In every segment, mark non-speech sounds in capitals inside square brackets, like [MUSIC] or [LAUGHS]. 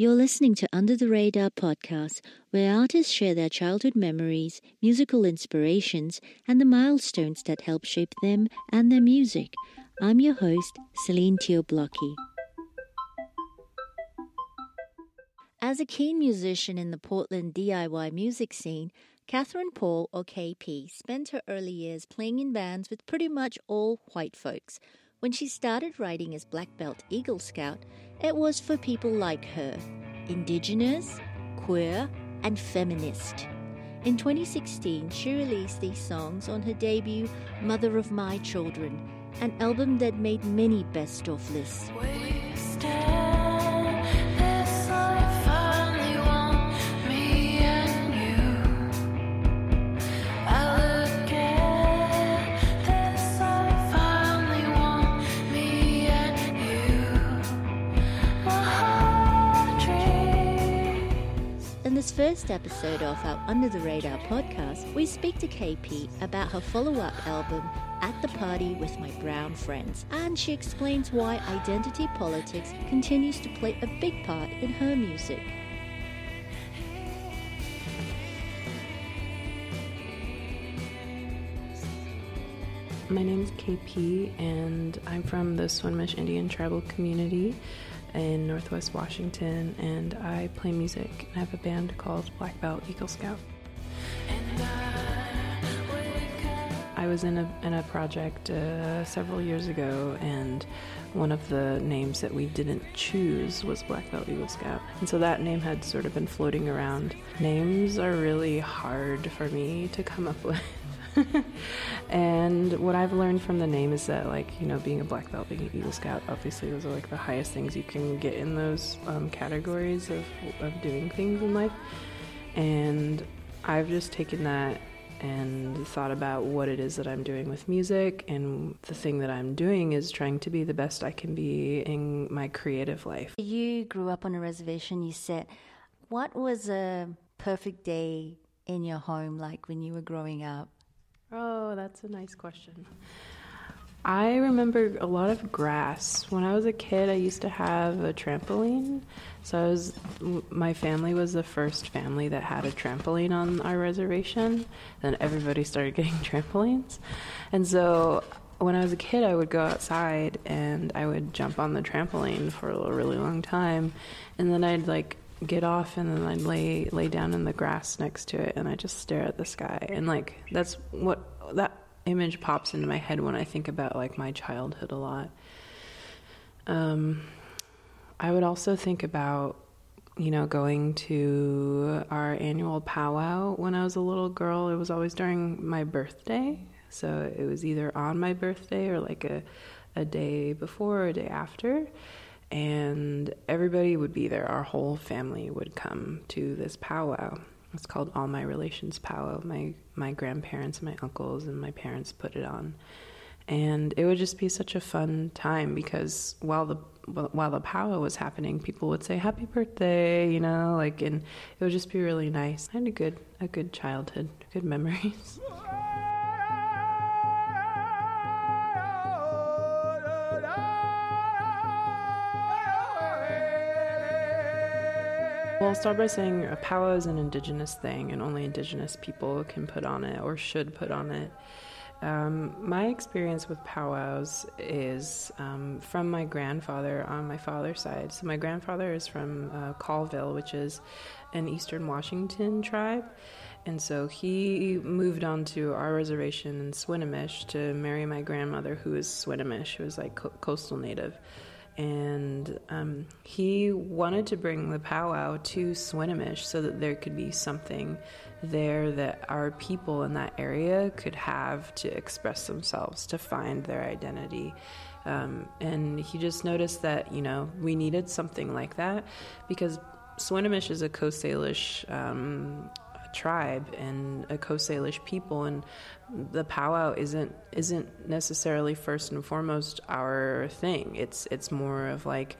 You're listening to Under the Radar podcast, where artists share their childhood memories, musical inspirations, and the milestones that help shape them and their music. I'm your host, Celine Teoblocki. As a keen musician in the Portland DIY music scene, Catherine Paul, or KP, spent her early years playing in bands with pretty much all white folks. When she started writing as Black Belt Eagle Scout, it was for people like her Indigenous, queer, and feminist. In 2016, she released these songs on her debut, Mother of My Children, an album that made many best of lists. This first episode of our Under the Radar podcast, we speak to KP about her follow up album, At the Party with My Brown Friends, and she explains why identity politics continues to play a big part in her music. My name is KP, and I'm from the Swinomish Indian tribal community in Northwest Washington, and I play music. I have a band called Black Belt Eagle Scout. I was in a in a project uh, several years ago, and one of the names that we didn't choose was Black Belt Eagle Scout, and so that name had sort of been floating around. Names are really hard for me to come up [LAUGHS] with. [LAUGHS] and what I've learned from the name is that, like, you know, being a black belt, being an Eagle Scout, obviously those are like the highest things you can get in those um, categories of, of doing things in life. And I've just taken that and thought about what it is that I'm doing with music. And the thing that I'm doing is trying to be the best I can be in my creative life. You grew up on a reservation, you said. What was a perfect day in your home like when you were growing up? Oh, that's a nice question. I remember a lot of grass. When I was a kid, I used to have a trampoline. So I was, my family was the first family that had a trampoline on our reservation. Then everybody started getting [LAUGHS] trampolines. And so when I was a kid, I would go outside and I would jump on the trampoline for a really long time. And then I'd like get off and then I'd lay lay down in the grass next to it and I just stare at the sky and like that's what that image pops into my head when I think about like my childhood a lot. Um, I would also think about you know going to our annual powwow when I was a little girl. It was always during my birthday, so it was either on my birthday or like a a day before or a day after and everybody would be there. Our whole family would come to this powwow. It's called All My Relations Powwow. My my grandparents, my uncles, and my parents put it on, and it would just be such a fun time because while the while the powwow was happening, people would say "Happy Birthday," you know, like, and it would just be really nice. I had a good a good childhood, good memories. [LAUGHS] start by saying a powwow is an indigenous thing, and only indigenous people can put on it or should put on it. Um, my experience with powwows is um, from my grandfather on my father's side. So, my grandfather is from uh, Colville, which is an eastern Washington tribe. And so he moved on to our reservation in Swinomish to marry my grandmother, who is Swinomish, who is like co- coastal native and um, he wanted to bring the powwow to Swinomish so that there could be something there that our people in that area could have to express themselves, to find their identity. Um, and he just noticed that, you know, we needed something like that because Swinomish is a Coast Salish um, tribe and a Coast Salish people, and the powwow isn't isn't necessarily first and foremost our thing. It's it's more of like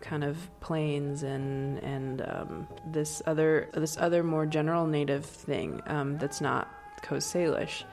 kind of plains and and um, this other this other more general native thing um, that's not Coast Salish.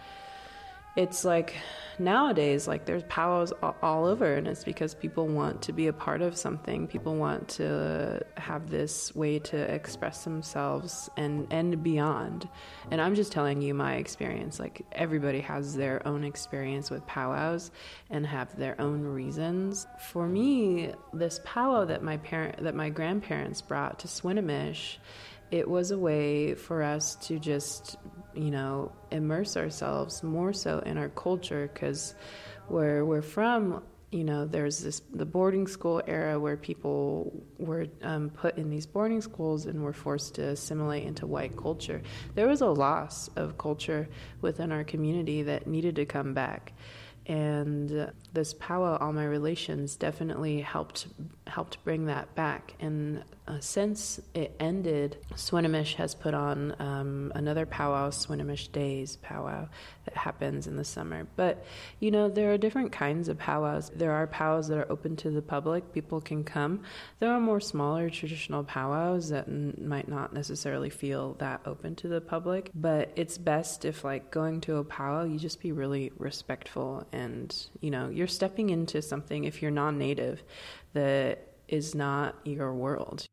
It's like nowadays like there's powwows all over and it's because people want to be a part of something. People want to have this way to express themselves and and beyond. And i'm just telling you my experience. Like everybody has their own experience with powwows and have their own reasons. For me this powwow that my parent that my grandparents brought to swinomish it was a way for us to just, you know, immerse ourselves more so in our culture because where we're from, you know, there's this the boarding school era where people were um, put in these boarding schools and were forced to assimilate into white culture. There was a loss of culture within our community that needed to come back and this powwow all my relations definitely helped helped bring that back. And uh, since it ended swinomish has put on um, another powwow swinomish days powwow that happens in the summer. But you know there are different kinds of powwows. There are powwows that are open to the public. People can come. There are more smaller traditional powwows that n- might not necessarily feel that open to the public. But it's best if like going to a powwow you just be really respectful and you know you're stepping into something if you're non-native that is not your world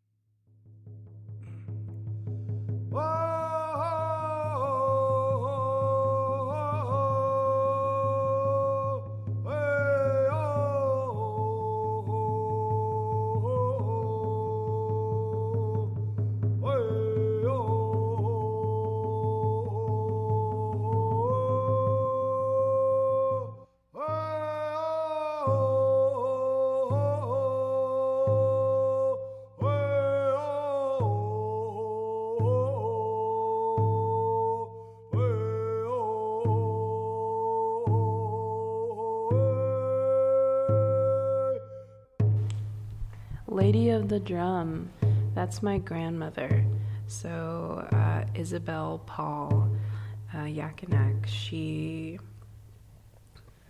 the Drum, that's my grandmother. So, uh, Isabel Paul uh, Yakinak, she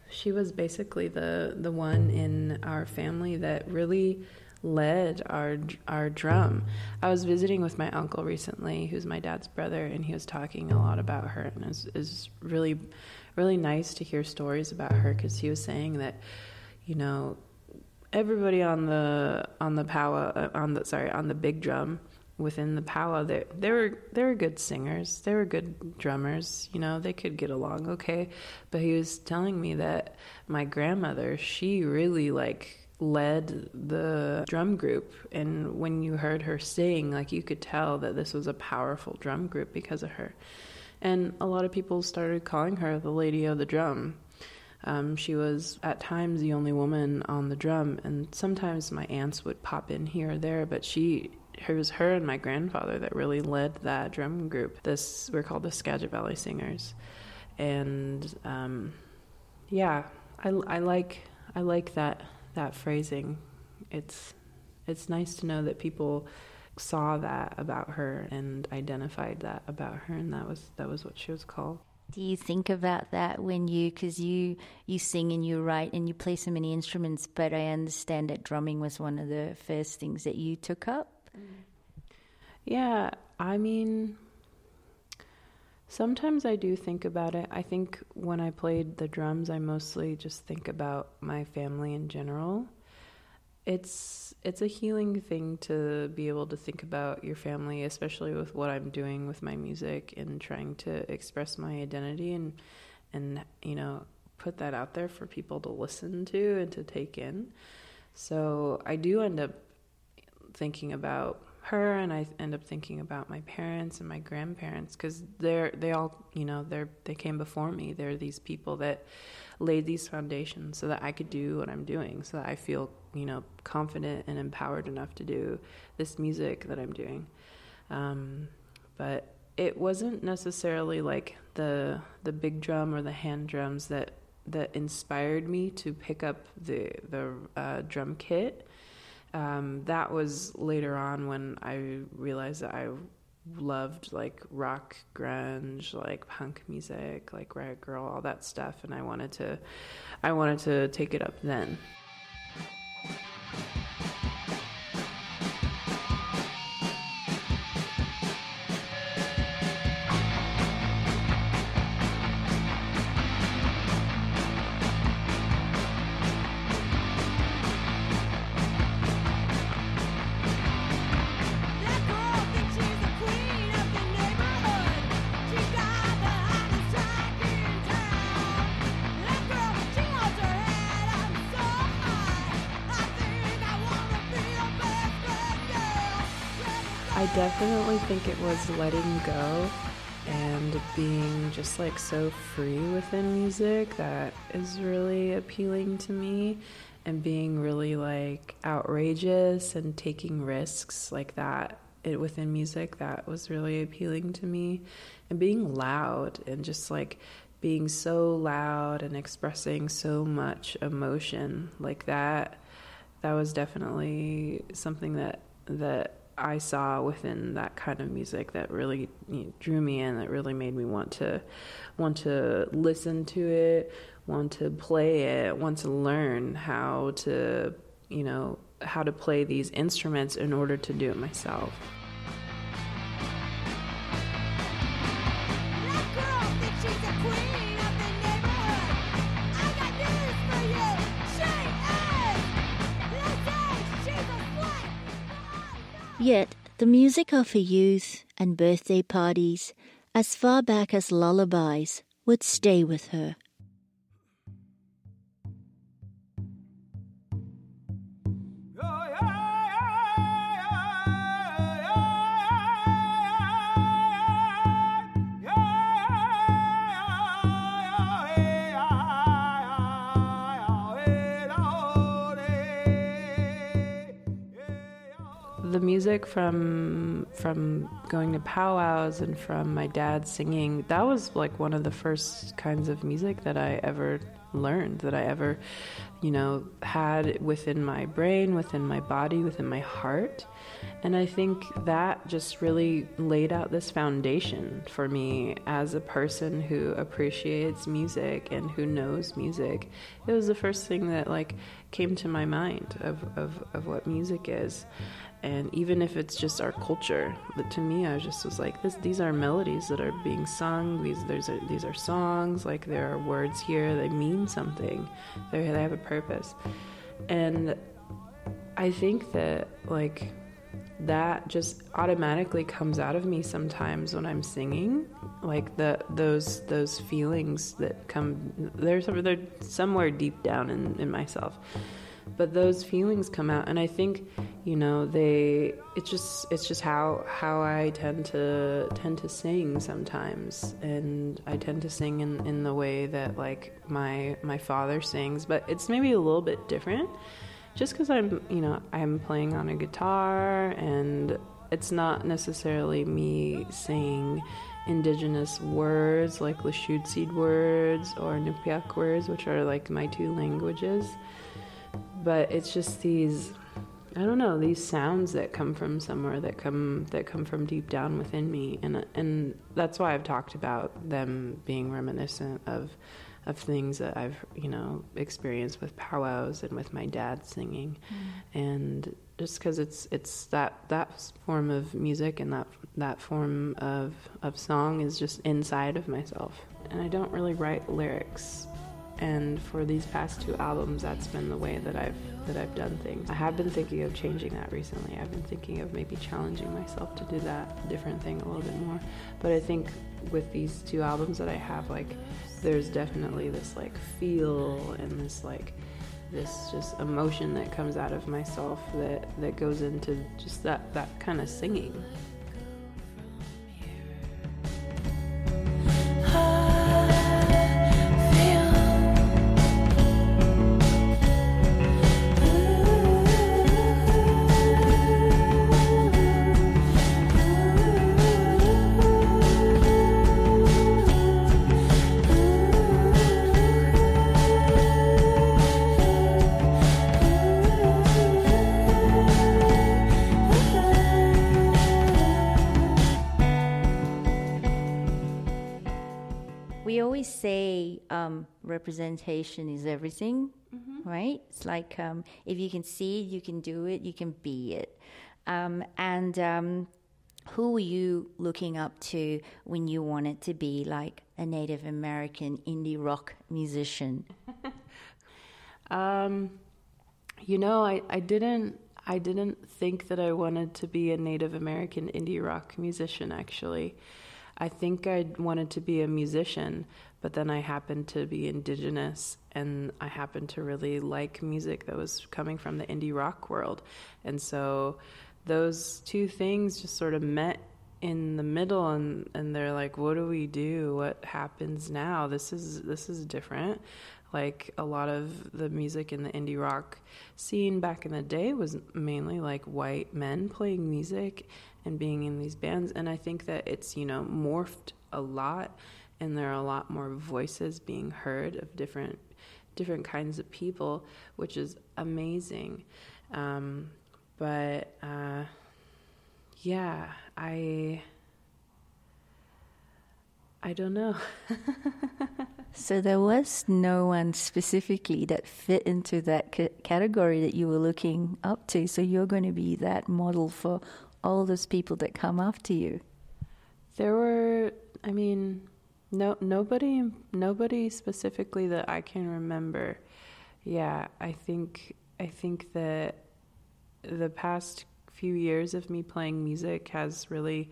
she was basically the the one in our family that really led our our drum. I was visiting with my uncle recently, who's my dad's brother, and he was talking a lot about her, and it was, really really nice to hear stories about her because he was saying that you know everybody on the on the powwow uh, on the sorry on the big drum within the powwow they they were they were good singers. They were good drummers you know they could get along okay. But he was telling me that my grandmother she really like led the drum group. And when you heard her sing like you could tell that this was a powerful drum group because of her. And a lot of people started calling her the lady of the drum um, she was at times the only woman on the drum, and sometimes my aunts would pop in here or there, but she it was her and my grandfather that really led that drum group. This we're called the Skagit Valley Singers, and um, yeah, I, I like I like that that phrasing. It's it's nice to know that people saw that about her and identified that about her, and that was that was what she was called. Do you think about that when you, because you you sing and you write and you play so many instruments, but I understand that drumming was one of the first things that you took up. Mm. Yeah, I mean, sometimes I do think about it. I think when I played the drums, I mostly just think about my family in general it's it's a healing thing to be able to think about your family, especially with what I'm doing with my music and trying to express my identity and and you know put that out there for people to listen to and to take in. So I do end up thinking about her and I end up thinking about my parents and my grandparents cuz they're they all, you know, they're they came before me. They're these people that laid these foundations so that I could do what I'm doing, so that I feel you know confident and empowered enough to do this music that I'm doing. Um, but it wasn't necessarily like the the big drum or the hand drums that that inspired me to pick up the the uh, drum kit. Um, that was later on when I realized that I loved like rock, grunge, like punk music, like Riot grrrl all that stuff, and I wanted to, I wanted to take it up then. Definitely think it was letting go and being just like so free within music that is really appealing to me and being really like outrageous and taking risks like that it, within music that was really appealing to me and being loud and just like being so loud and expressing so much emotion like that that was definitely something that that I saw within that kind of music that really you know, drew me in that really made me want to want to listen to it want to play it want to learn how to you know how to play these instruments in order to do it myself Yet, the music of her youth and birthday parties, as far back as lullabies, would stay with her. Music from from going to powwows and from my dad singing. That was like one of the first kinds of music that I ever learned that I ever you know had within my brain within my body within my heart. And I think that just really laid out this foundation for me as a person who appreciates music and who knows music. It was the first thing that like came to my mind of, of, of what music is and even if it's just our culture but to me i just was like this these are melodies that are being sung. These there's a, these are songs like there are words here they mean something. They they have a purpose. And i think that like that just automatically comes out of me sometimes when i'm singing. Like the those those feelings that come they're, they're somewhere deep down in, in myself but those feelings come out and i think you know they it's just it's just how how i tend to tend to sing sometimes and i tend to sing in in the way that like my my father sings but it's maybe a little bit different just because i'm you know i'm playing on a guitar and it's not necessarily me saying indigenous words like Lushootseed words or Iñupiaq words, which are like my two languages but it's just these I don't know these sounds that come from somewhere that come that come from deep down within me, and and that's why I've talked about them being reminiscent of of things that I've you know experienced with powwows and with my dad singing, mm. and just because it's it's that that form of music and that that form of of song is just inside of myself, and I don't really write lyrics and for these past two albums that's been the way that I've that I've done things. I have been thinking of changing that recently. I've been thinking of maybe challenging myself to do that different thing a little bit more. But I think with these two albums that I have like there's definitely this like feel and this like this just emotion that comes out of myself that that goes into just that that kind of singing. Representation is everything, mm-hmm. right? It's like um, if you can see it, you can do it, you can be it. Um, and um, who were you looking up to when you wanted to be like a Native American indie rock musician? [LAUGHS] Um, you know, I, I didn't I didn't think that I wanted to be a Native American indie rock musician. Actually, I think I wanted to be a musician, but then I happened to be indigenous and I happened to really like music that was coming from the indie rock world. And so those two things just sort of met in the middle and and they're like what do we do? What happens now? This is this is different. Like a lot of the music in the indie rock scene back in the day was mainly like white men playing music and being in these bands. And i think that it's you know morphed a lot and there are a lot more voices being heard of different different kinds of people which is amazing. Um, but uh, yeah i i don't know. [LAUGHS] So there was no one specifically that fit into that c- category that you were looking up to. So you're going to be that model for all those people that come after you. There were, I mean, no nobody nobody specifically that I can remember. Yeah, I think I think that the past few years of me playing music has really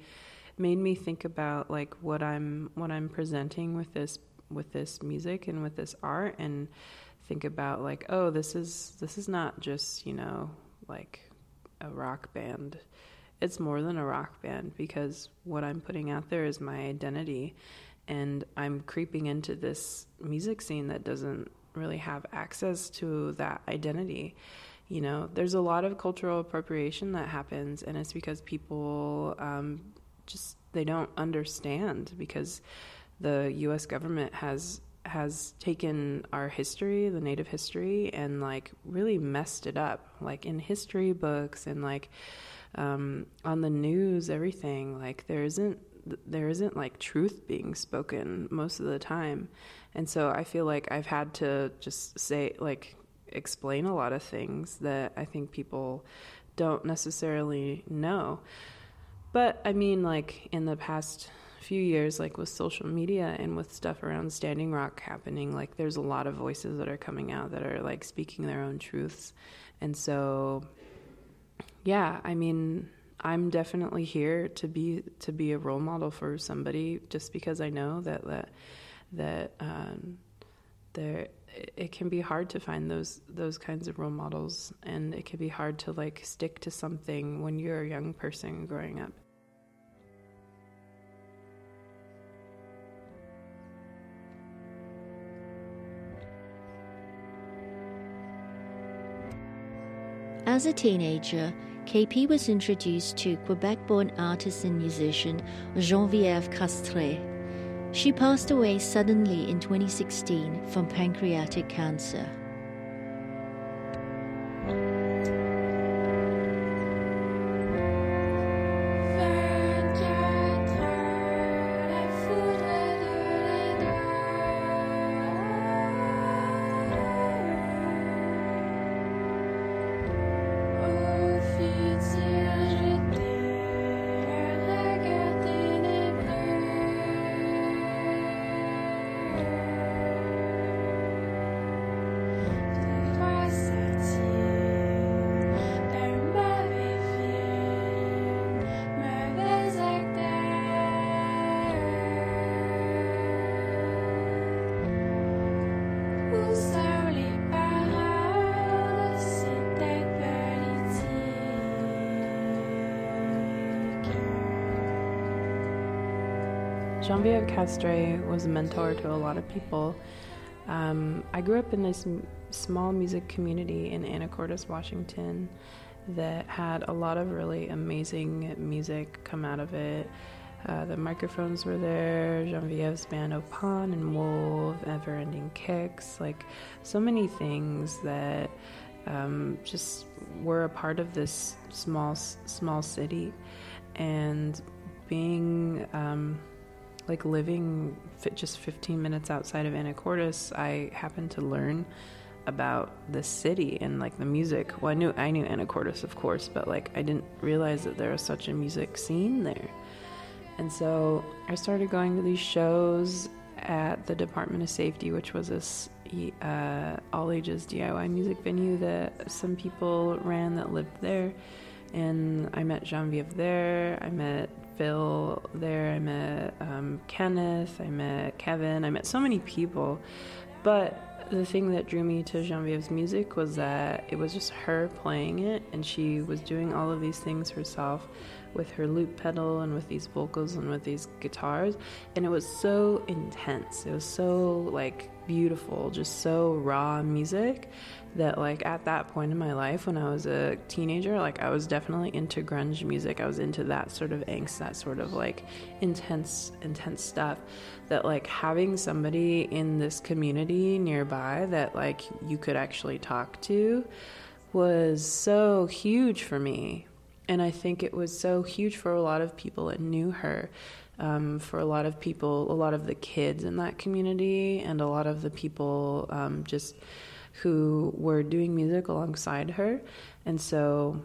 made me think about like what I'm what I'm presenting with this with this music and with this art and think about like oh this is this is not just you know like a rock band it's more than a rock band because what i'm putting out there is my identity and i'm creeping into this music scene that doesn't really have access to that identity you know there's a lot of cultural appropriation that happens and it's because people um, just they don't understand because the U.S. government has has taken our history, the Native history, and like really messed it up, like in history books and like um, on the news, everything. Like there isn't there isn't like truth being spoken most of the time, and so I feel like I've had to just say like explain a lot of things that I think people don't necessarily know. But I mean, like in the past few years, like with social media and with stuff around Standing Rock happening, like there's a lot of voices that are coming out that are like speaking their own truths. And so, yeah, I mean, I'm definitely here to be to be a role model for somebody, just because I know that that that um, there it can be hard to find those those kinds of role models, and it can be hard to like stick to something when you're a young person growing up. As a teenager, KP was introduced to Quebec born artist and musician Geneviève Castrée. She passed away suddenly in 2016 from pancreatic cancer. Geneviève Castrée was a mentor to a lot of people. Um, I grew up in this m- small music community in Anacortes, Washington, that had a lot of really amazing music come out of it. Uh, the microphones were there, Geneviève's band Ô Paon and Woelv, Ever Ending Kicks, like so many things that um, just were a part of this small, small city. And being um, like living just 15 minutes outside of Anacortes, I happened to learn about the city and like the music. Well, I knew I knew Anacortes, of course, but like I didn't realize that there was such a music scene there. And so I started going to these shows at the Department of Safety, which was this uh, all ages DIY music venue that some people ran that lived there. And I met Geneviève there. I met Phil there. I met um, Kenneth. I met Kevin. I met so many people. But the thing that drew me to Genevieve's music was that it was just her playing it, and she was doing all of these things herself with her loop pedal and with these vocals and with these guitars, and it was so intense. It was so like beautiful, just so raw music that like at that point in my life when I was a teenager, like I was definitely into grunge music. I was into that sort of angst, that sort of like intense intense stuff that like having somebody in this community nearby that like you could actually talk to was so huge for me. And I think it was so huge for a lot of people that knew her. Um, for a lot of people, a lot of the kids in that community, and a lot of the people um, just who were doing music alongside her. And so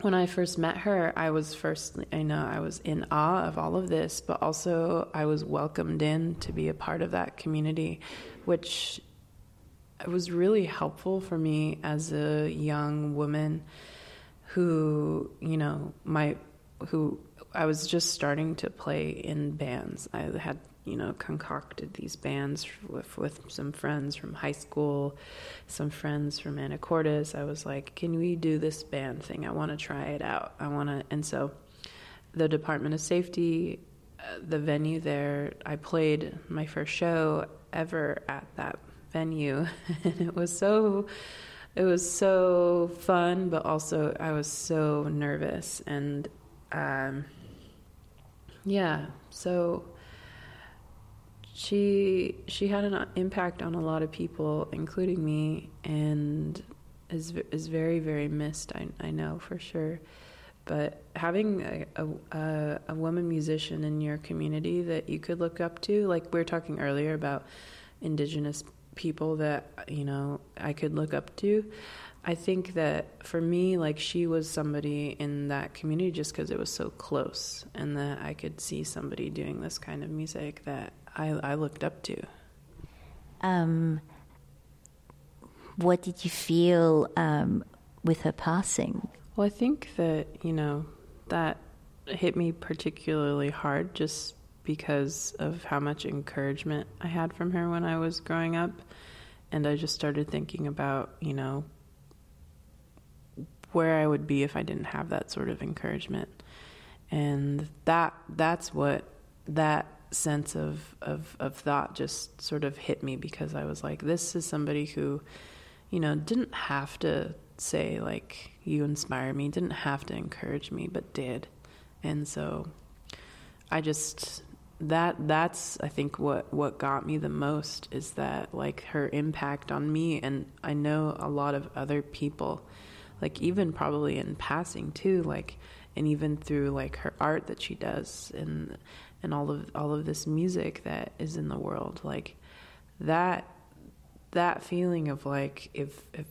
when I first met her, I was first, I know I was in awe of all of this, but also I was welcomed in to be a part of that community, which was really helpful for me as a young woman who, you know, my, who I was just starting to play in bands. I had you know, concocted these bands with, with some friends from high school, some friends from Anacortes. I was like, can we do this band thing? I want to try it out. I want to, and so the Department of Safety, uh, the venue there, I played my first show ever at that venue, [LAUGHS] and it was so. It was so fun, but also I was so nervous, and um, yeah, so she she had an impact on a lot of people, including me, and is is very very missed. I I know for sure. But having a, a, a woman musician in your community that you could look up to, like we were talking earlier about indigenous people that you know I could look up to. I think that for me, like she was somebody in that community just because it was so close, and that I could see somebody doing this kind of music that I, I looked up to. Um, what did you feel um, with her passing? Well, I think that, you know, that hit me particularly hard just because of how much encouragement I had from her when I was growing up. And I just started thinking about, you know, where I would be if I didn't have that sort of encouragement. And that that's what that sense of, of, of thought just sort of hit me because I was like, this is somebody who, you know, didn't have to say, like, you inspire me, didn't have to encourage me, but did. And so I just, that that's I think what what got me the most is that like her impact on me and I know a lot of other people like even probably in passing too like and even through like her art that she does and and all of all of this music that is in the world like that that feeling of like if if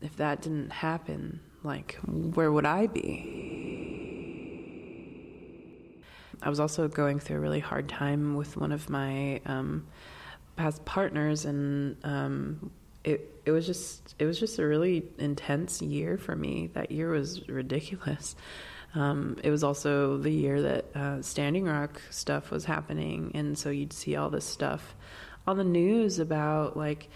if that didn't happen like where would i be? I was also going through a really hard time with one of my um, past partners and um, it it was just it was just a really intense year for me. That year was ridiculous. Um, it was also the year that uh, Standing Rock stuff was happening, and so you'd see all this stuff on the news about like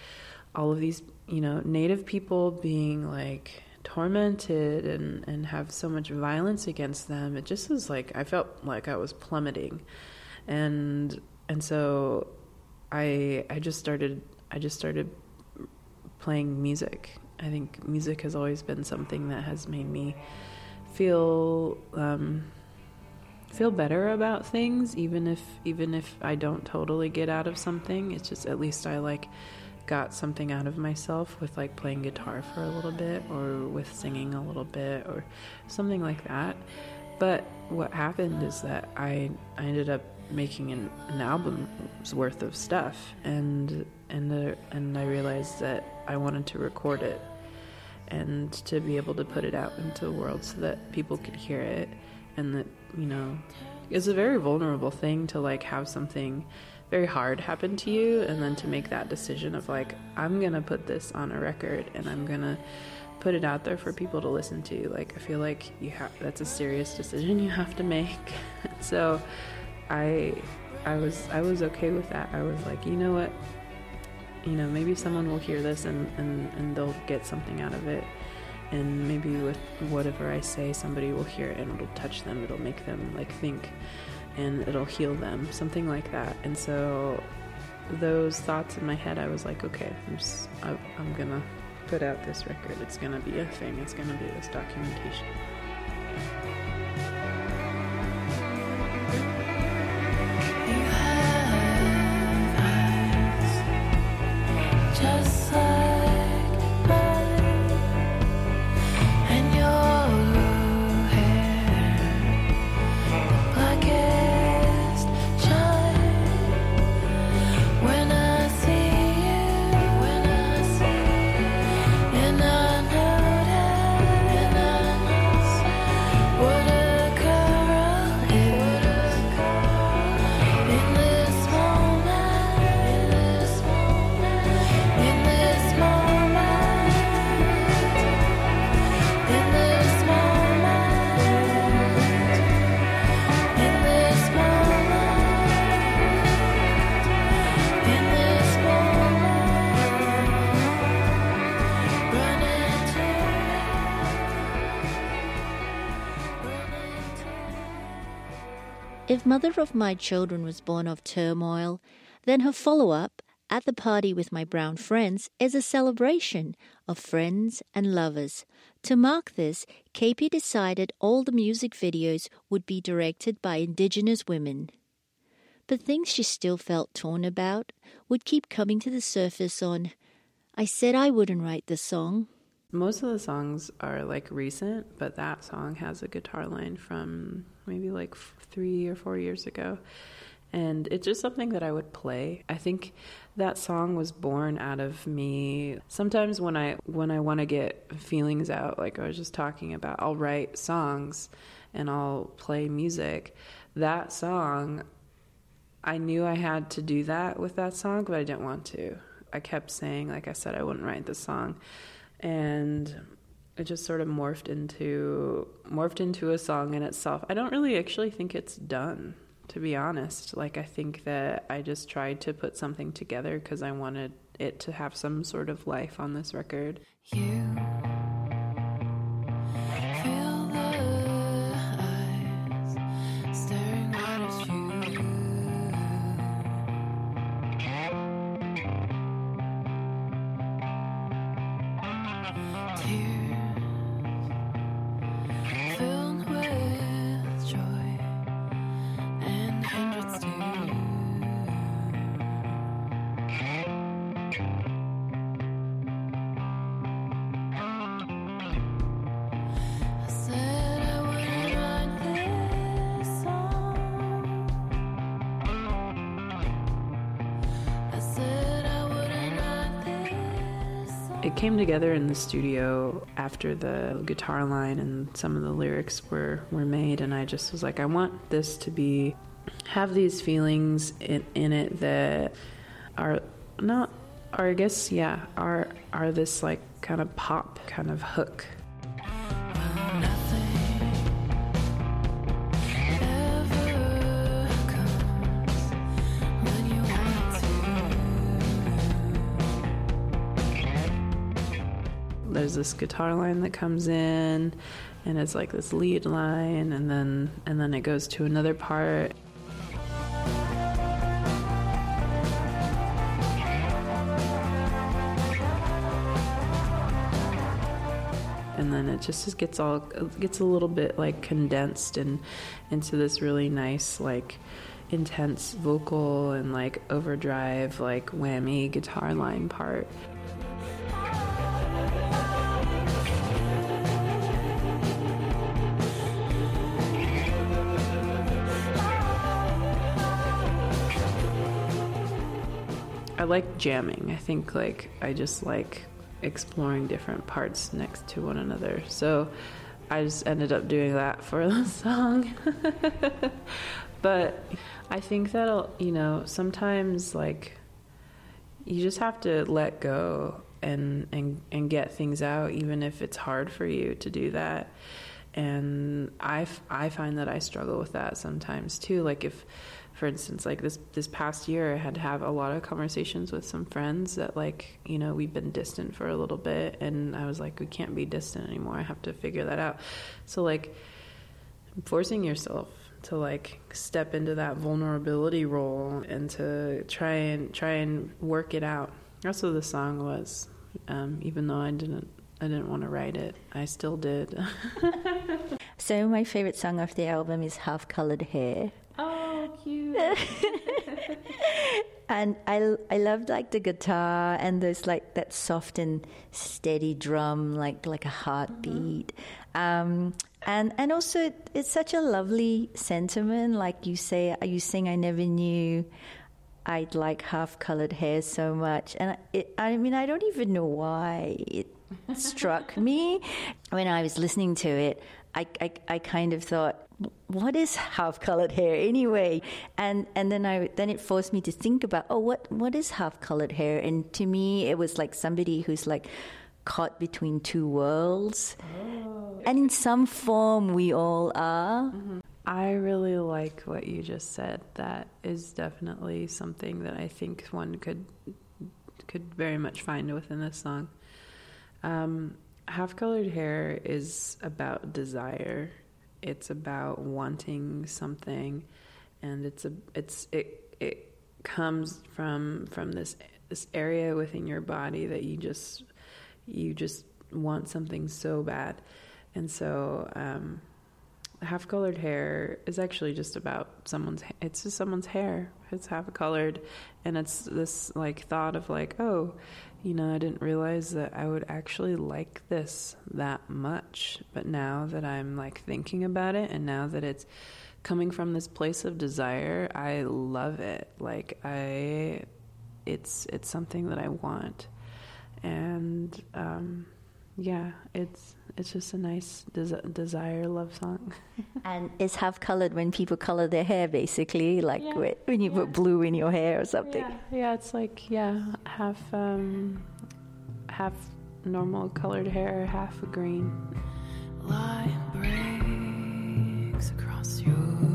all of these, you know, Native people being like tormented and and have so much violence against them. It just was like I felt like I was plummeting, and and so I I just started I just started playing music. I think music has always been something that has made me feel um, feel better about things, even if even if I don't totally get out of something. It's just at least I like got something out of myself with like playing guitar for a little bit or with singing a little bit or something like that. But what happened is that I I ended up making an, an album's worth of stuff and and the, and I realized that I wanted to record it and to be able to put it out into the world so that people could hear it and that you know it's a very vulnerable thing to like have something very hard happen to you and then to make that decision of like i'm gonna put this on a record and i'm gonna put it out there for people to listen to. Like i feel like you have that's a serious decision you have to make. [LAUGHS] So i i was i was okay with that. I was like you know what you know, maybe someone will hear this and, and, and they'll get something out of it. And maybe with whatever I say, somebody will hear it and it'll touch them, it'll make them like think, and it'll heal them, something like that. And so, those thoughts in my head, I was like, okay, I'm, just, I, I'm gonna put out this record. It's gonna be a thing, it's gonna be this documentation. If Mother of My Children was born of turmoil, then her follow up, At the Party with My Brown Friends, is a celebration of friends and lovers. To mark this, KP decided all the music videos would be directed by Indigenous women. But things she still felt torn about would keep coming to the surface on I said I wouldn't write the song. Most of the songs are like recent, but that song has a guitar line from maybe like three or four years ago. And it's just something that I would play. I think that song was born out of me. Sometimes when I when I want to get feelings out, like I was just talking about, I'll write songs and I'll play music. That song I knew I had to do that with that song, but I didn't want to. I kept saying, like I said, I wouldn't write the song and it just sort of morphed into morphed into a song in itself. I don't really actually think it's done, to be honest. Like I think that I just tried to put something together because I wanted it to have some sort of life on this record. You it came together in the studio after the guitar line and some of the lyrics were, were made and I just was like I want this to be have these feelings in, in it that are not or I guess yeah are are this like kind of pop kind of hook this guitar line that comes in and it's like this lead line and then and then it goes to another part. And then it just gets all gets a little bit like condensed and into this really nice like intense vocal and like overdrive like whammy guitar line part I like jamming. I think like I just like exploring different parts next to one another. So I just ended up doing that for the [LAUGHS] song. but I think that'll, you know sometimes like you just have to let go and and and get things out even if it's hard for you to do that and I, I find that I struggle with that sometimes too. Like if, for instance, like this this past year, I had to have a lot of conversations with some friends that like you know we've been distant for a little bit, and I was like, we can't be distant anymore. I have to figure that out. So like forcing yourself to like step into that vulnerability role and to try and try and work it out. What the song was. Um, even though I didn't I didn't want to write it. I still did. [LAUGHS] so my favorite song of the album is Half Colored Hair. Cute. [LAUGHS] and I I loved like the guitar and there's like that soft and steady drum like like a heartbeat. Mm-hmm. Um, and and also it's such a lovely sentiment like you say you sing I never knew I'd like half colored hair so much and it, I mean I don't even know why it [LAUGHS] struck me when I was listening to it. I, I, I kind of thought, what is half colored hair anyway? And and then I then it forced me to think about, oh, what what is half colored hair? And to me, it was like somebody who's like caught between two worlds. Oh. And in some form, we all are. Mm-hmm. I really like what you just said. That is definitely something that I think one could could very much find within this song. Um, Half colored hair is about desire. It's about wanting something, and it's a it's it it comes from from this this area within your body that you just you just want something so bad, and so um, half colored hair is actually just about someone's it's just someone's hair. It's half colored and it's this like thought of like oh you know, I didn't realize that I would actually like this that much. But now that I'm like thinking about it and now that it's coming from this place of desire, I love it. Like I it's it's something that I want. And um yeah, it's it's just a nice des- desire love song. [LAUGHS] and it's half colored when people color their hair, basically, like yeah, when you yeah. put blue in your hair or something. Yeah, yeah it's like yeah, half um, half normal colored hair, half green. Light breaks across your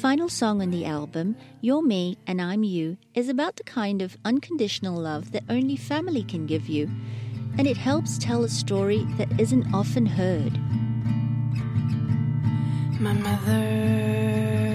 final song on the album, You're Me and I'm You, is about the kind of unconditional love that only family can give you, and it helps tell a story that isn't often heard. My mother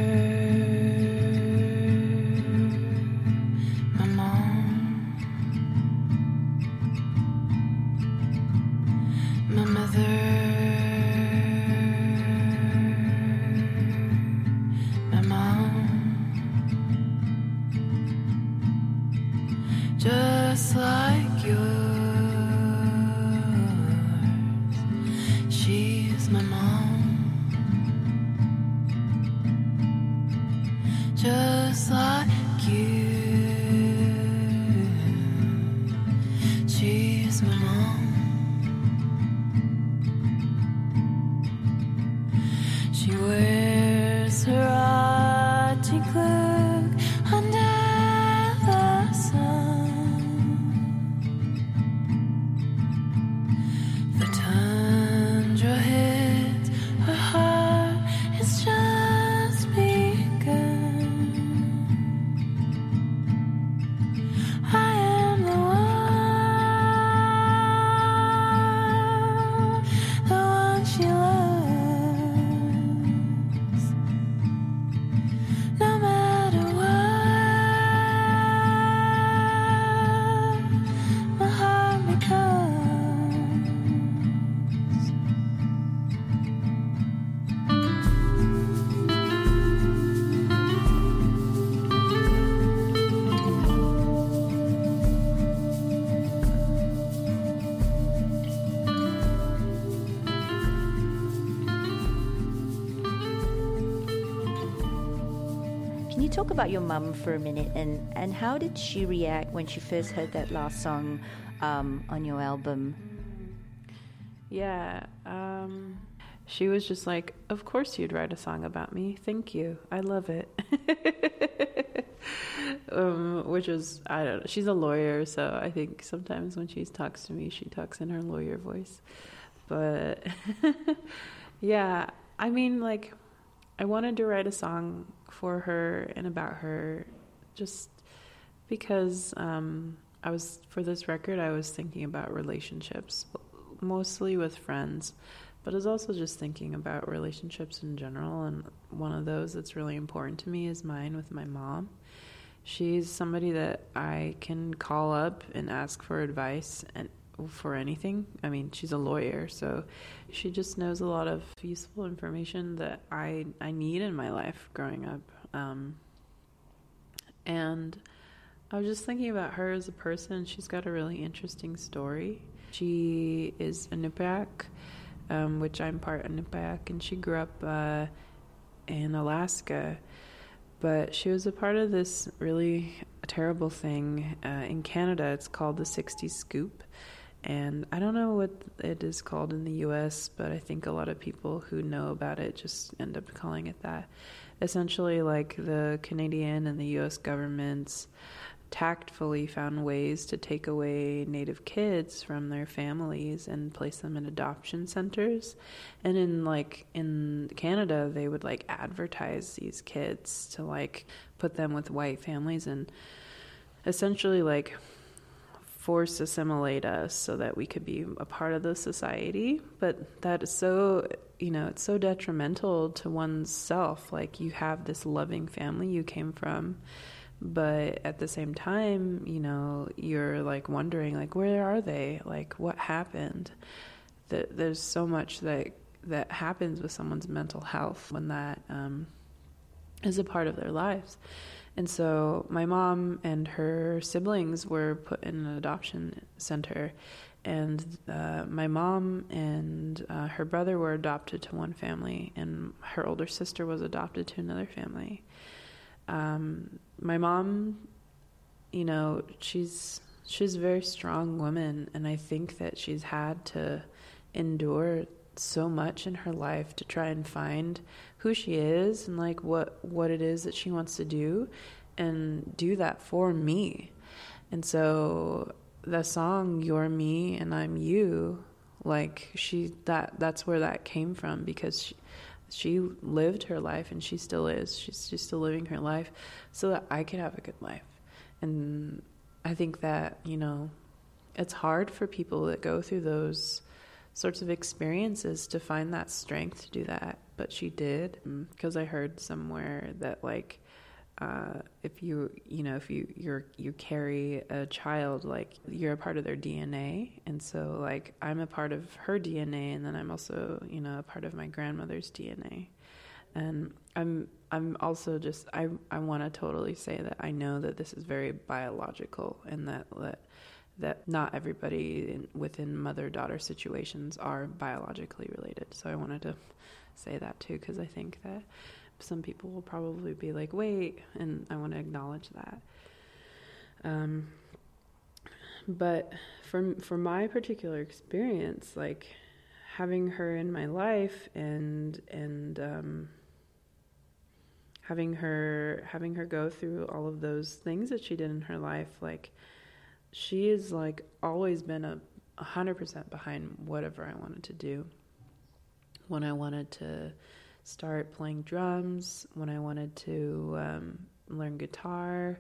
about your mum for a minute and, and how did she react when she first heard that last song um, on your album? Yeah, um, she was just like, Of course you'd write a song about me. Thank you. I love it. [LAUGHS] um, which is, I don't know. She's a lawyer, so I think sometimes when she talks to me, she talks in her lawyer voice. But [LAUGHS] yeah, I mean, like, I wanted to write a song for her and about her just because um, I was, for this record, I was thinking about relationships, mostly with friends, but I was also just thinking about relationships in general. And one of those that's really important to me is mine with my mom. She's somebody that I can call up and ask for advice and for anything. I mean, she's a lawyer, so she just knows a lot of useful information that I I need in my life growing up. Um, and I was just thinking about her as a person. She's got a really interesting story. She is Iñupiaq, um, which I'm part Iñupiaq, and she grew up uh, in Alaska. But she was a part of this really terrible thing uh, in Canada. It's called the 60s Scoop and I don't know what it is called in the US, but I think a lot of people who know about it just end up calling it that. Essentially, like the Canadian and the US governments tactfully found ways to take away Native kids from their families and place them in adoption centers. And in like in Canada, they would like advertise these kids to like put them with white families and essentially like force assimilate us so that we could be a part of the society. But that is so you know it's so detrimental to one's self like you have this loving family you came from but at the same time you know you're like wondering like where are they? Like what happened? That there's so much that that happens with someone's mental health when that um, is a part of their lives and so my mom and her siblings were put in an adoption center. And uh, my mom and uh, her brother were adopted to one family, and her older sister was adopted to another family. Um, my mom, you know, she's she's a very strong woman, and I think that she's had to endure so much in her life to try and find who she is and like what what it is that she wants to do and do that for me. And so the song You're Me and I'm You like she that that's where that came from because she, she lived her life and she still is. She's she's still living her life so that I could have a good life. And I think that, you know, it's hard for people that go through those sorts of experiences to find that strength to do that but she did. Because i heard somewhere that like uh, if you you know if you you're you carry a child like you're a part of their DNA and so like I'm a part of her DNA and then I'm also you know a part of my grandmother's DNA and I'm I'm also just I I want to totally say that I know that this is very biological and that that that not everybody in, within mother daughter situations are biologically related so I wanted to say that too because I think that some people will probably be like, wait, and I want to acknowledge that. Um, but for for my particular experience, like having her in my life and and um, having her having her go through all of those things that she did in her life, like she has like always been a hundred percent behind whatever I wanted to do. When I wanted to start playing drums, when I wanted to um, learn guitar,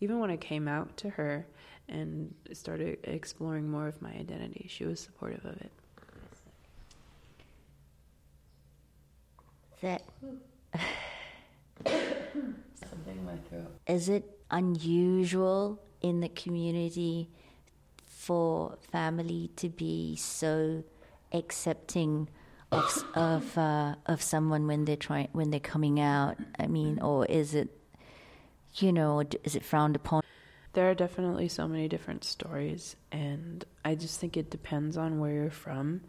even when I came out to her and started exploring more of my identity, she was supportive of it. That [COUGHS] something in my throat. Is it unusual in the community for family to be so accepting of [COUGHS] of uh, of someone when they're trying when they're coming out? I mean, or is it, you know, is it frowned upon? There are definitely so many different stories, and I just think it depends on where you're from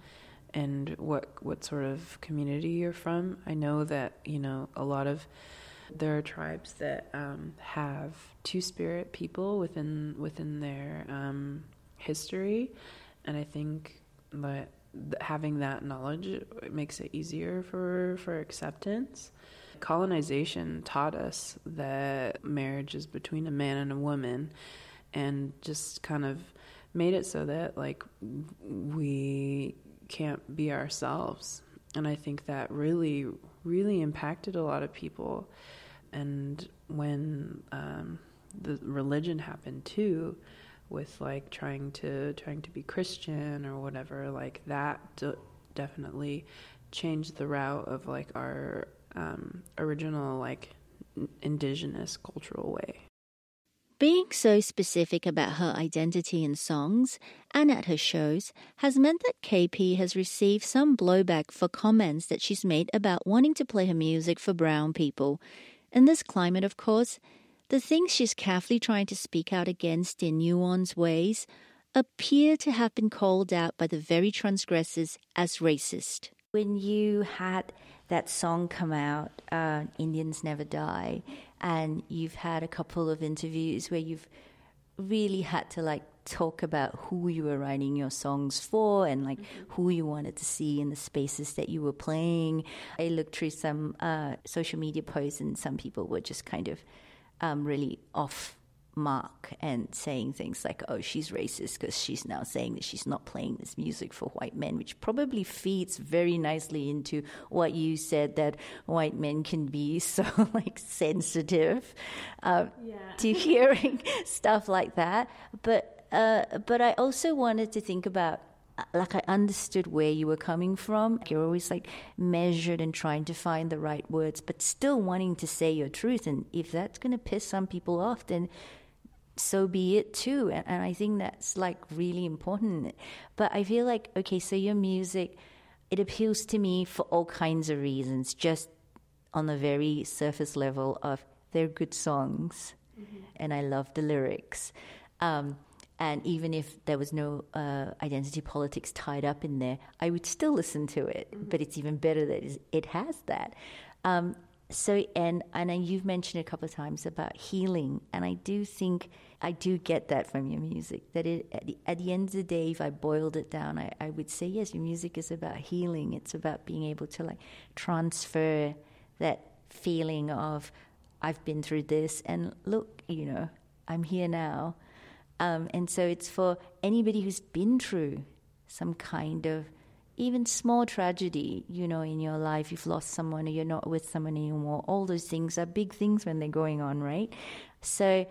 and what what sort of community you're from. I know that you know a lot of There are tribes that um, have two spirit people within within their um, history, and I think that having that knowledge makes it easier for for acceptance. Colonization taught us that marriage is between a man and a woman, and just kind of made it so that like we can't be ourselves. And I think that really, really impacted a lot of people. And when um, the religion happened too, with like trying to trying to be Christian or whatever, like that definitely changed the route of like our um, original like indigenous cultural way. Being so specific about her identity in songs and at her shows has meant that KP has received some blowback for comments that she's made about wanting to play her music for brown people. In this climate, of course, the things she's carefully trying to speak out against in nuanced ways appear to have been called out by the very transgressors as racist. When you had that song come out, uh, Indians Never Die, and you've had a couple of interviews where you've really had to like talk about who you were writing your songs for and like mm-hmm. who you wanted to see in the spaces that you were playing. I looked through some uh, social media posts, and some people were just kind of um, really off mark and saying things like, oh, she's racist because she's now saying that she's not playing this music for white men, which probably feeds very nicely into what you said that white men can be so [LAUGHS] like sensitive uh, yeah. to hearing [LAUGHS] stuff like that. But uh, but I also wanted to think about like I understood where you were coming from. You're always like measured and trying to find the right words, but still wanting to say your truth. And if that's going to piss some people off, then so be it too. And, and I think that's like really important. But I feel like, okay, so your music, it appeals to me for all kinds of reasons, just on the very surface level of they're good songs mm-hmm. and I love the lyrics. Um, and even if there was no uh, identity politics tied up in there, I would still listen to it. Mm-hmm. But it's even better that it has that. Um, so, and and you've mentioned a couple of times about healing, and I do think I do get that from your music. That it at the, at the end of the day, if I boiled it down, I, I would say yes, your music is about healing. It's about being able to like transfer that feeling of I've been through this, and look, you know, I'm here now um, and so it's for anybody who's been through some kind of even small tragedy, you know, in your life, you've lost someone or you're not with someone anymore. All those things are big things when they're going on, right? So,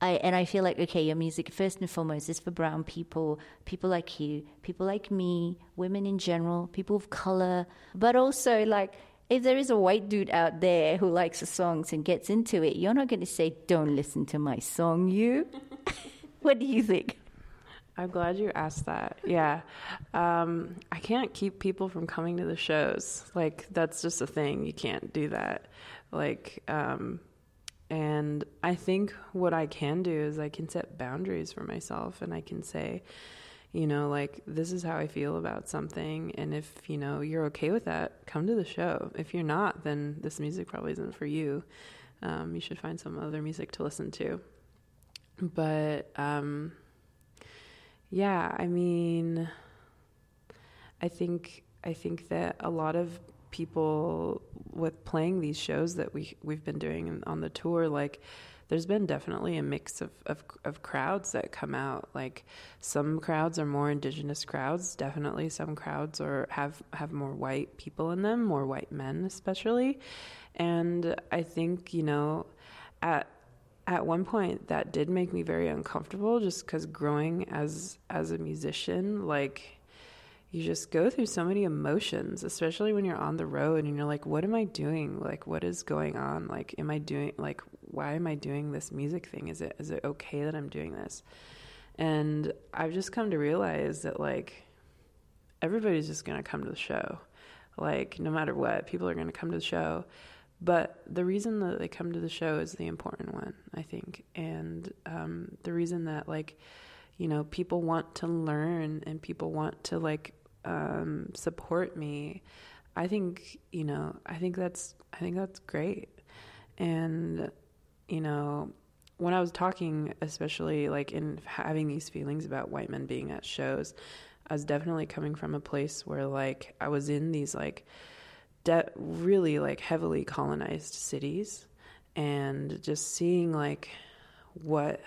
I and I feel like okay, your music first and foremost is for brown people, people like you, people like me, women in general, people of color, but also like if there is a white dude out there who likes the songs and gets into it, you're not going to say, "Don't listen to my song," you. [LAUGHS] what do you think? I'm glad you asked that. Yeah. Um, I can't keep people from coming to the shows. Like, that's just a thing. You can't do that. Like, um, and I think what I can do is I can set boundaries for myself and I can say, you know, like, this is how I feel about something. And if, you know, you're okay with that, come to the show. If you're not, then this music probably isn't for you. Um, you should find some other music to listen to but um, yeah, I mean, I think I think that a lot of people with playing these shows that we we've been doing on the tour, like there's been definitely a mix of, of, of crowds that come out. Like some crowds are more indigenous crowds, definitely. Some crowds are have have more white people in them, more white men especially. And I think you know, at at one point that did make me very uncomfortable just because growing as as a musician like you just go through so many emotions especially when you're on the road and you're like what am i doing? Like what is going on? Like am i doing like why am i doing this music thing? Is it is it okay that i'm doing this? And i've just come to realize that like everybody's just going to come to the show. Like no matter what people are going to come to the show but the reason that they come to the show is the important one, I think. And um, the reason that, like, you know, people want to learn and people want to, like, um, support me, I think, you know, I think that's, I think that's great. And, you know, when I was talking, especially like in having these feelings about white men being at shows, I was definitely coming from a place where like I was in these like de- really like heavily colonized cities and just seeing like what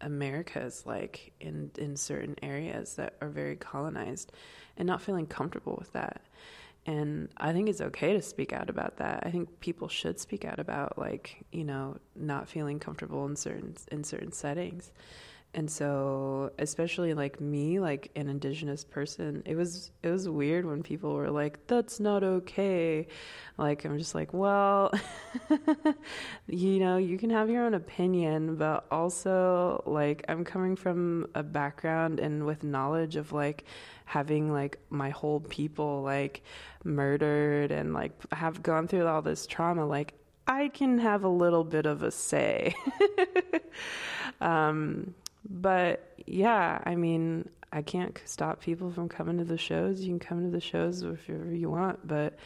America is like in in certain areas that are very colonized and not feeling comfortable with that. And I think it's okay to speak out about that. I think people should speak out about like, you know, not feeling comfortable in certain in certain settings and so especially like me like an indigenous person it was it was weird when people were like that's not okay like i'm just like well [LAUGHS] you know you can have your own opinion but also like i'm coming from a background and with knowledge of like having like my whole people like murdered and like have gone through all this trauma like I can have a little bit of a say. [LAUGHS] um, but yeah, I mean, I can't stop people from coming to the shows. You can come to the shows if you want, but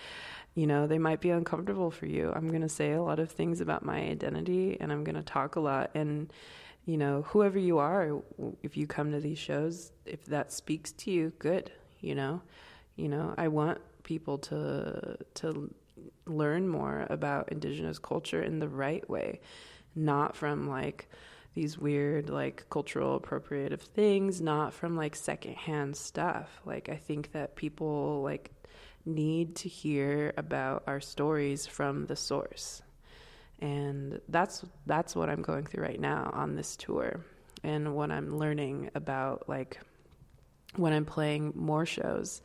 you know, they might be uncomfortable for you. I'm going to say a lot of things about my identity and I'm going to talk a lot and you know, whoever you are, if you come to these shows, if that speaks to you, good, you know. You know, I want people to to learn more about indigenous culture in the right way, not from like these weird like cultural appropriative things, not from like secondhand stuff. Like I think that people like need to hear about our stories from the source. And that's that's what I'm going through right now on this tour and what I'm learning about like when I'm playing more shows,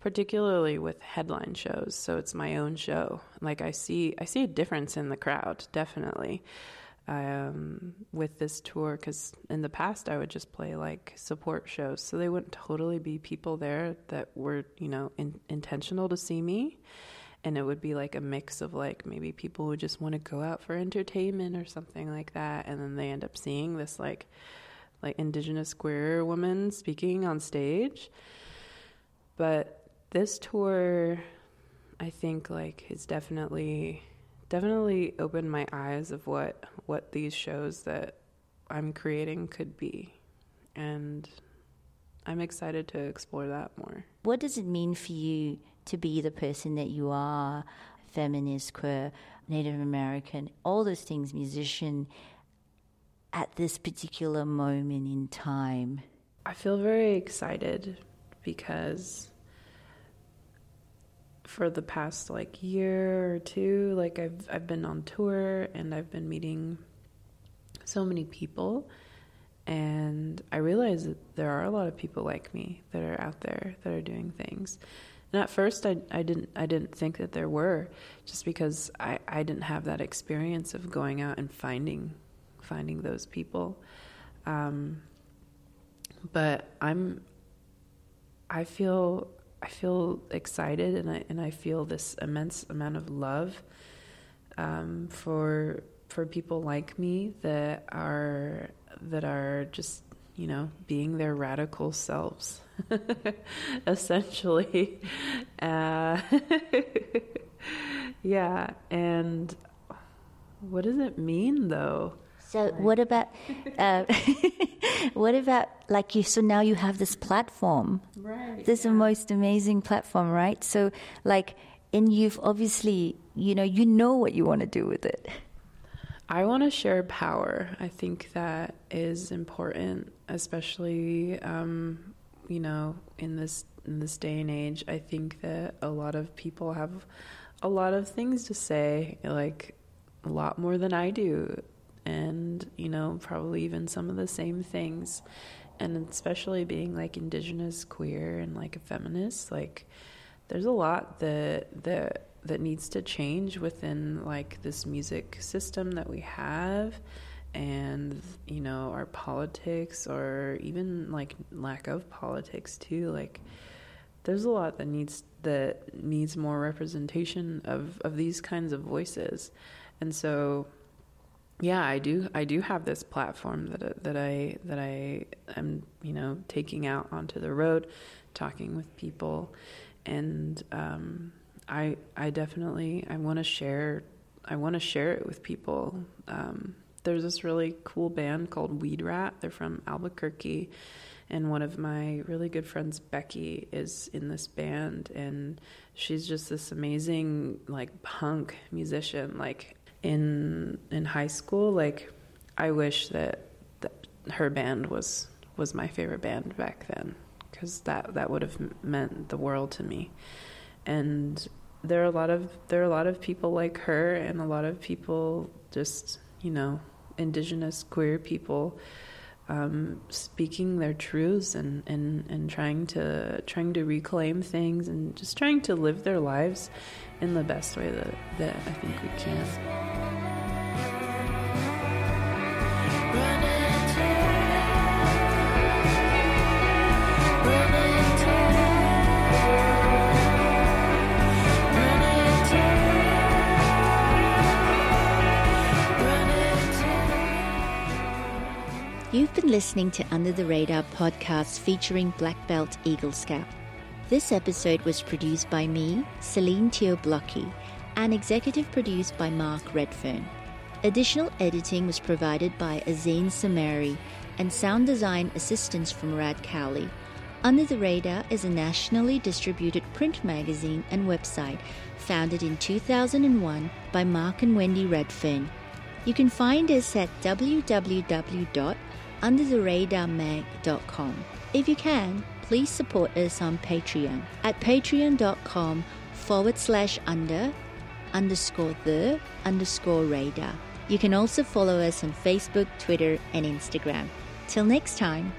particularly with headline shows. So it's my own show. Like I see I see a difference in the crowd, definitely um, with this tour because in the past I would just play like support shows, so they wouldn't totally be people there that were you know in, intentional to see me, and it would be like a mix of like maybe people who just want to go out for entertainment or something like that, and then they end up seeing this like like indigenous queer woman speaking on stage, but this tour, I think like is definitely definitely opened my eyes of what what these shows that I'm creating could be. And I'm excited to explore that more. What does it mean for you to be the person that you are, feminist, queer, Native American, all those things, musician, at this particular moment in time? I feel very excited because for the past like year or two like I've I've been on tour and I've been meeting so many people and I realize that there are a lot of people like me that are out there that are doing things. And at first I I didn't I didn't think that there were just because I I didn't have that experience of going out and finding finding those people. Um, but I'm I feel I feel excited and I and I feel this immense amount of love um, for for people like me that are that are just you know being their radical selves [LAUGHS] essentially. Uh, [LAUGHS] yeah and what does it mean though so what about uh, [LAUGHS] what about like you? So now you have this platform. Right. This yeah. is the most amazing platform, right? So like, and you've obviously, you know, you know what you want to do with it. I want to share power. I think that is important, especially, um, you know, in this in this day and age. I think that a lot of people have a lot of things to say, like a lot more than I do and you know probably even some of the same things. And especially being like indigenous queer and like a feminist like there's a lot that that that needs to change within like this music system that we have and you know our politics or even like lack of politics too. Like there's a lot that needs that needs more representation of of these kinds of voices. And so yeah, I do. I do have this platform that that I that I am you know taking out onto the road, talking with people, and um, I I definitely I want to share I want to share it with people. Um, there's this really cool band called Weed Rat. They're from Albuquerque, and one of my really good friends, Becky, is in this band, and she's just this amazing like punk musician. Like in in high school, like I wish that, that her band was was my favorite band back then because that that would have meant the world to me. And there are a lot of there are a lot of people like her and a lot of people just you know indigenous queer people um, speaking their truths and, and, and trying to trying to reclaim things and just trying to live their lives in the best way that, that I think we can. Been listening to Under the Radar podcasts featuring Black Belt Eagle Scout. This episode was produced by me, Celine Teoblocki, and executive produced by Mark Redfern. Additional editing was provided by Azane Samari and sound design assistance from Rad Cowley. Under the Radar is a nationally distributed print magazine and website founded in 2001 by Mark and Wendy Redfern. You can find us at www undertheradarmag.com. If you can, please support us on Patreon at patreon.com forward slash under underscore the underscore radar. You can also follow us on Facebook, Twitter, and Instagram. Till next time.